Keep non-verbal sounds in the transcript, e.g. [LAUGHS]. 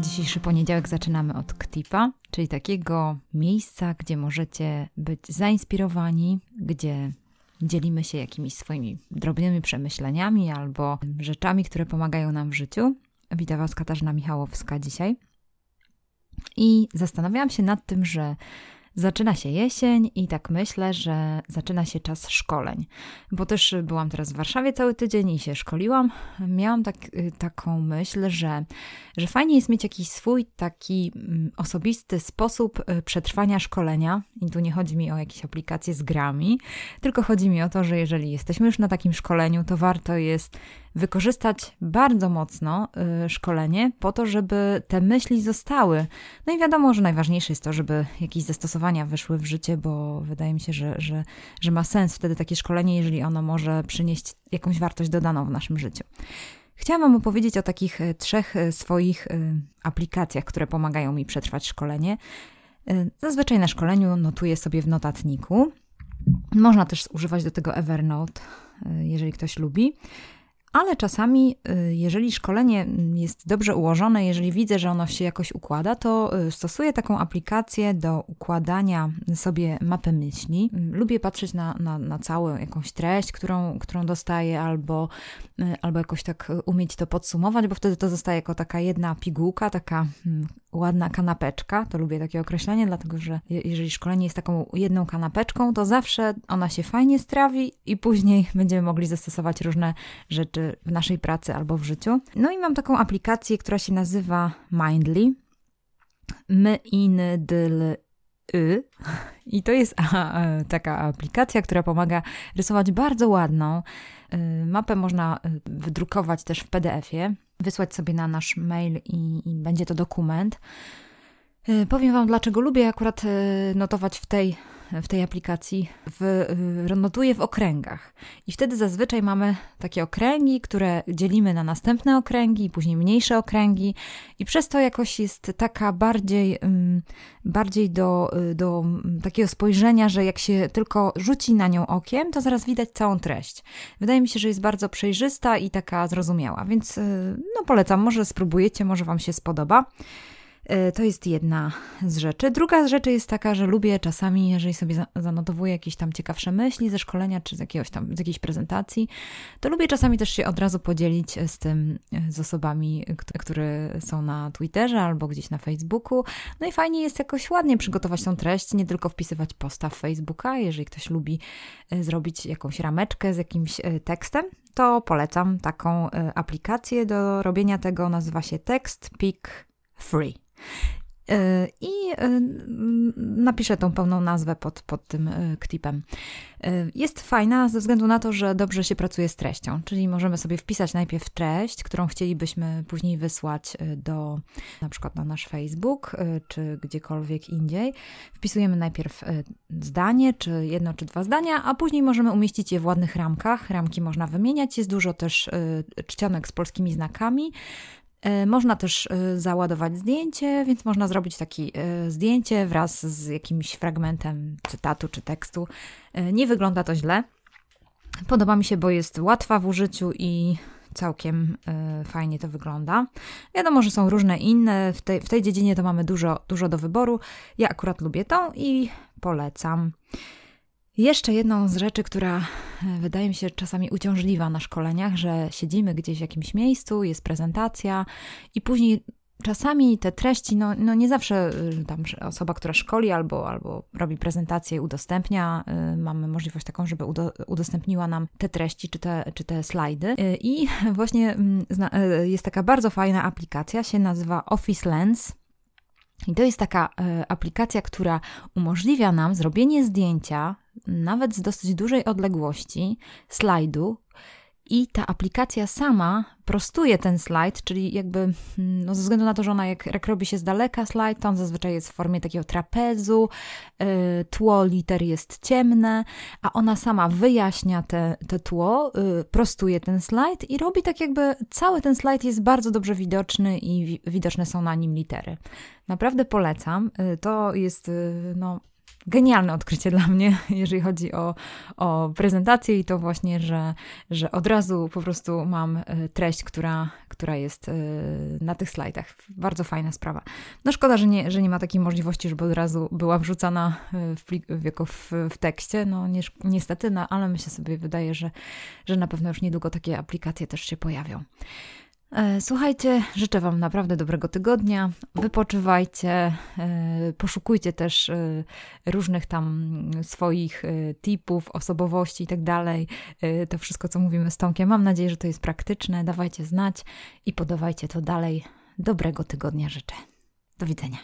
Dzisiejszy poniedziałek zaczynamy od Ktipa, czyli takiego miejsca, gdzie możecie być zainspirowani, gdzie dzielimy się jakimiś swoimi drobnymi przemyśleniami albo rzeczami, które pomagają nam w życiu. Witam Was Katarzyna Michałowska dzisiaj. I zastanawiałam się nad tym, że Zaczyna się jesień i tak myślę, że zaczyna się czas szkoleń, bo też byłam teraz w Warszawie cały tydzień i się szkoliłam. Miałam tak, y, taką myśl, że, że fajnie jest mieć jakiś swój taki mm, osobisty sposób y, przetrwania szkolenia. I tu nie chodzi mi o jakieś aplikacje z grami, tylko chodzi mi o to, że jeżeli jesteśmy już na takim szkoleniu, to warto jest wykorzystać bardzo mocno y, szkolenie po to, żeby te myśli zostały. No i wiadomo, że najważniejsze jest to, żeby jakieś zastosowania wyszły w życie, bo wydaje mi się, że, że, że ma sens wtedy takie szkolenie, jeżeli ono może przynieść jakąś wartość dodaną w naszym życiu. Chciałam Wam opowiedzieć o takich y, trzech y, swoich aplikacjach, które pomagają mi przetrwać szkolenie. Zazwyczaj na szkoleniu notuję sobie w notatniku. Można też używać do tego Evernote, jeżeli ktoś lubi. Ale czasami, y, jeżeli szkolenie jest dobrze ułożone, jeżeli widzę, że ono się jakoś układa, to y, stosuję taką aplikację do układania sobie mapy myśli. Lubię patrzeć na, na, na całą jakąś treść, którą, którą dostaję, albo, y, albo jakoś tak umieć to podsumować, bo wtedy to zostaje jako taka jedna pigułka, taka hmm, ładna kanapeczka. To lubię takie określenie, dlatego że jeżeli szkolenie jest taką jedną kanapeczką, to zawsze ona się fajnie strawi i później [LAUGHS] będziemy mogli zastosować różne rzeczy w naszej pracy albo w życiu. No i mam taką aplikację, która się nazywa Mindly. My in dyl y. I to jest taka aplikacja, która pomaga rysować bardzo ładną. Y, mapę można y, wydrukować też w PDF-ie wysłać sobie na nasz mail i, i będzie to dokument. Y, powiem Wam, dlaczego lubię akurat y, notować w tej, w tej aplikacji. W, y, notuję w okręgach. I wtedy zazwyczaj mamy takie okręgi, które dzielimy na następne okręgi, później mniejsze okręgi, i przez to jakoś jest taka bardziej, bardziej do, do takiego spojrzenia, że jak się tylko rzuci na nią okiem, to zaraz widać całą treść. Wydaje mi się, że jest bardzo przejrzysta i taka zrozumiała, więc no polecam, może spróbujecie, może Wam się spodoba. E, to jest jedna z rzeczy. Druga z rzeczy jest taka, że lubię czasami, jeżeli sobie zanotowuję jakieś tam ciekawsze myśli ze szkolenia czy z, jakiegoś tam, z jakiejś prezentacji, to lubię czasami też się od razu podzielić z tym, z osobami, które są na Twitterze albo gdzieś na Facebooku. No i fajnie jest jakoś ładnie przygotować tą treść, nie tylko wpisywać posta w Facebooka. Jeżeli ktoś lubi e, zrobić jakąś rameczkę z jakimś e, tekstem, to polecam taką aplikację do robienia tego. Nazywa się Text Pick Free. E, I e, napiszę tą pełną nazwę pod, pod tym e, ktipem. Jest fajna ze względu na to, że dobrze się pracuje z treścią, czyli możemy sobie wpisać najpierw treść, którą chcielibyśmy później wysłać do na przykład na nasz Facebook czy gdziekolwiek indziej. Wpisujemy najpierw zdanie, czy jedno, czy dwa zdania, a później możemy umieścić je w ładnych ramkach. Ramki można wymieniać, jest dużo też czcionek z polskimi znakami. E, można też e, załadować zdjęcie, więc można zrobić takie zdjęcie wraz z jakimś fragmentem cytatu czy tekstu. E, nie wygląda to źle. Podoba mi się, bo jest łatwa w użyciu i całkiem fajnie to wygląda. Wiadomo, że są różne inne, w tej, w tej dziedzinie to mamy dużo, dużo do wyboru. Ja akurat lubię tą i polecam. Jeszcze jedną z rzeczy, która e, wydaje mi się czasami uciążliwa na szkoleniach, że siedzimy gdzieś w jakimś miejscu, jest prezentacja i później czasami te treści, no, no nie zawsze y, tam osoba, która szkoli albo, albo robi prezentację, udostępnia, y, mamy możliwość taką, żeby udostępniła nam te treści czy te, czy te slajdy. Y, I właśnie mm, jest taka bardzo fajna aplikacja, się nazywa Office Lens. I to jest taka aplikacja, która umożliwia nam zrobienie zdjęcia nawet z dosyć dużej odległości slajdu i ta aplikacja sama prostuje ten slajd, czyli jakby mm, no ze względu na to, że ona jak, jak robi się z daleka slajd, to on zazwyczaj jest w formie takiego trapezu, yy, tło liter jest ciemne, a ona sama wyjaśnia te, te tło, yy, prostuje ten slajd i robi tak jakby cały ten slajd jest bardzo dobrze widoczny i wi widoczne są na nim litery. Naprawdę polecam. Yy, to jest no genialne odkrycie dla mnie, [LAUGHS] jeżeli chodzi o, o prezentację i to właśnie, że, że od razu po prostu mam e, treść, która, która jest e, na tych slajdach. Bardzo fajna sprawa. No szkoda, że nie, że nie ma takiej możliwości, żeby od razu była wrzucana e, w, plik, w, w tekście. No ni niestety, no, ale myślę sobie, wydaje, że, że na pewno już niedługo takie aplikacje też się pojawią. E, słuchajcie, życzę Wam naprawdę dobrego tygodnia. Wypoczywajcie, e, poszukujcie też e, różnych tam swoich tipów, osobowości i tak dalej. To wszystko, co mówimy z Tomkiem. Mam nadzieję, że to jest praktyczne. Dawajcie znać i podawajcie to dalej. Dobrego tygodnia życzę. Do widzenia.